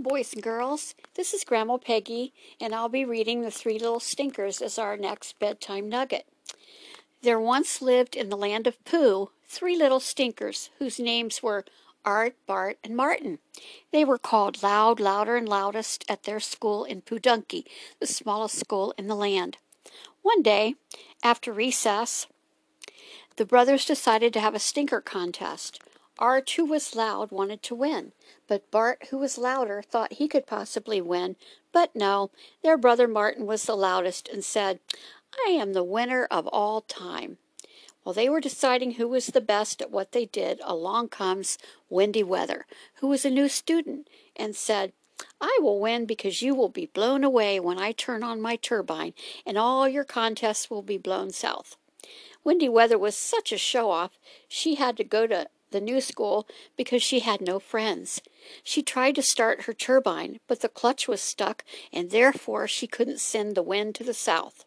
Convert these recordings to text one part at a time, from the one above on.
Boys and girls. This is Grandma Peggy, and I'll be reading The Three Little Stinkers as our next bedtime nugget. There once lived in the land of Pooh three little stinkers whose names were Art, Bart, and Martin. They were called Loud, Louder, and Loudest at their school in Poodunky, the smallest school in the land. One day, after recess, the brothers decided to have a stinker contest. Art, who was loud, wanted to win, but Bart, who was louder, thought he could possibly win. But no, their brother Martin was the loudest and said, I am the winner of all time. While they were deciding who was the best at what they did, along comes Windy Weather, who was a new student, and said, I will win because you will be blown away when I turn on my turbine, and all your contests will be blown south. Windy Weather was such a show off, she had to go to the new school because she had no friends. She tried to start her turbine, but the clutch was stuck, and therefore she couldn't send the wind to the south.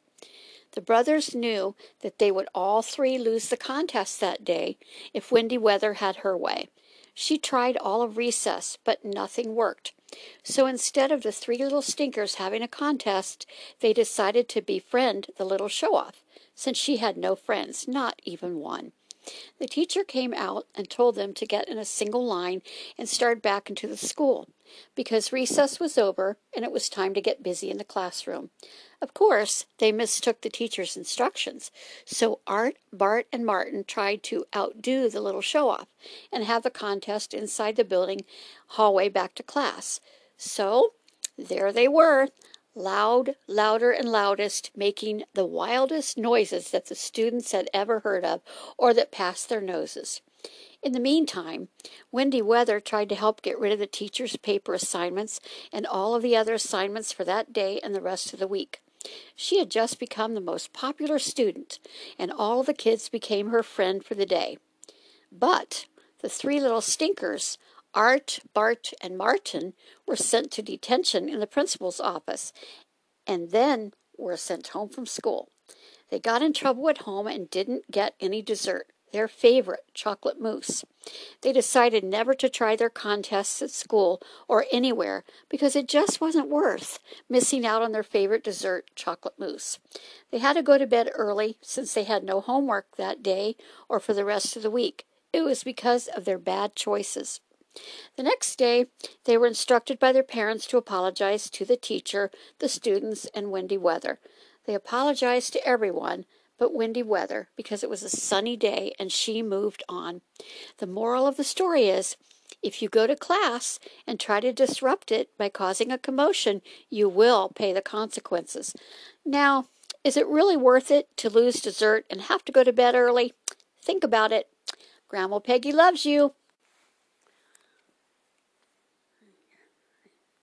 The brothers knew that they would all three lose the contest that day if Windy Weather had her way. She tried all of recess, but nothing worked. So instead of the three little stinkers having a contest, they decided to befriend the little show off, since she had no friends, not even one. The teacher came out and told them to get in a single line and start back into the school, because recess was over and it was time to get busy in the classroom. Of course, they mistook the teacher's instructions, so Art, Bart, and Martin tried to outdo the little show off and have the contest inside the building hallway back to class. So there they were, loud, louder, and loudest, making the wildest noises that the students had ever heard of or that passed their noses. In the meantime, Windy Weather tried to help get rid of the teacher's paper assignments and all of the other assignments for that day and the rest of the week. She had just become the most popular student, and all the kids became her friend for the day. But the three little stinkers Art, Bart, and Martin were sent to detention in the principal's office and then were sent home from school. They got in trouble at home and didn't get any dessert, their favorite chocolate mousse. They decided never to try their contests at school or anywhere because it just wasn't worth missing out on their favorite dessert, chocolate mousse. They had to go to bed early since they had no homework that day or for the rest of the week. It was because of their bad choices. The next day, they were instructed by their parents to apologize to the teacher, the students, and Windy Weather. They apologized to everyone but Windy Weather because it was a sunny day and she moved on. The moral of the story is if you go to class and try to disrupt it by causing a commotion, you will pay the consequences. Now, is it really worth it to lose dessert and have to go to bed early? Think about it. Grandma Peggy loves you.